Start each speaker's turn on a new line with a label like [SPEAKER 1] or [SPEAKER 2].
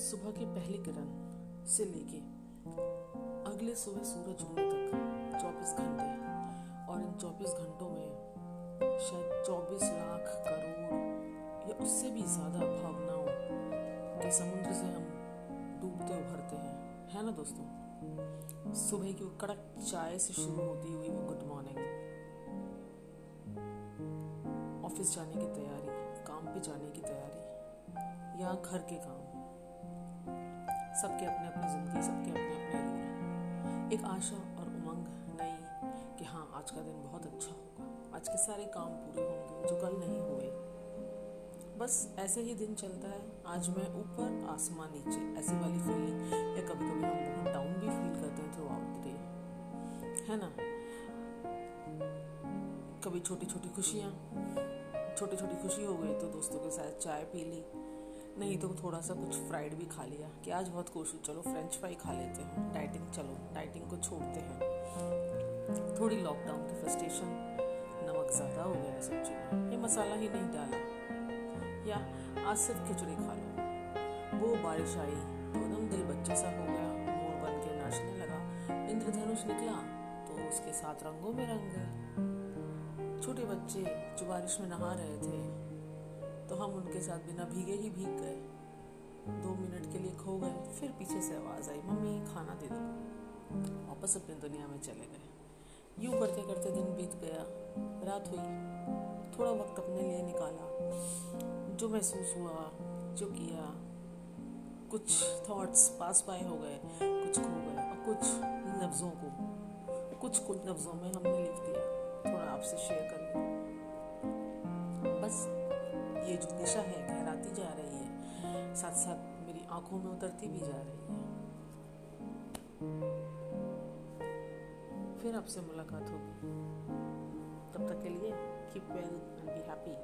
[SPEAKER 1] किरण से लेके अगले सुबह सूरज उगने तक 24 घंटे और इन 24 घंटों में शायद 24 लाख करोड़ या उससे भी ज़्यादा भावनाओं के समुद्र से हम डूबते उभरते हैं। है ना दोस्तों? सुबह की वो कड़क चाय से शुरू होती हुई वो गुड मॉर्निंग ऑफ़िस जाने की तैयारी, काम पे जाने की तैयारी या घर के काम। सबके अपने अपनी ज़िंदगी, सबके अपने अपने रूल एक आशा और उमंग नई कि हाँ आज का दिन बहुत अच्छा होगा। आज के सारे काम पूरे होंगे, जो कल नहीं हुए। बस ऐसे ही दिन चलता है। आज मैं ऊपर, आसमान नीचे, ऐसी वाली फीलिंग या कभी कभी हम बहुत डाउन भी फील करते हैं थ्रू आउट डे है ना? कभी छोटी छोटी खुशियाँ छोटी छोटी खुशी हो गई तो दोस्तों के साथ चाय पी ली। नहीं तो थोड़ा सा कुछ फ्राइड भी खा लिया। कि आज बहुत हूँ चलो फ्रेंच फ्राई खा लेते हैं। डाइटिंग चलो डाइटिंग को छोड़ते हैं। थोड़ी लॉकडाउन की फ्रस्ट्रेशन नमक ज़्यादा हो गया है सब्ज़ी में ये मसाला ही नहीं डाला। या आज सिर्फ़ खिचड़ी खा लो। वो बारिश आई तो एकदम दिल बच्चे सा हो गया। मोर बन के नाचने लगा। इंद्रधनुष निकला तो उसके साथ रंगों में रंग गए। छोटे बच्चे जो बारिश में नहा रहे थे हम उनके साथ बिना भीगे ही भीग गए। दो मिनट के लिए खो गए, फिर पीछे से आवाज़ आई, मम्मी, खाना दे दो। वापस अपनी दुनिया में चले गए। यूँ करते करते दिन बीत गया, रात हुई। थोड़ा वक्त अपने लिए निकाला, जो महसूस हुआ, जो किया। कुछ थॉट्स पास बाय हो गए, कुछ खो गए, और कुछ लफ्ज़ों को, कुछ कुछ लफ्ज़ों में हमने लिख दिया। थोड़ा आपसे शेयर कर ये जो दिशा है गहराती जा रही है साथ साथ मेरी आँखों में उतरती भी जा रही है। फिर आपसे मुलाकात होगी। तब तक के लिए keep well and be happy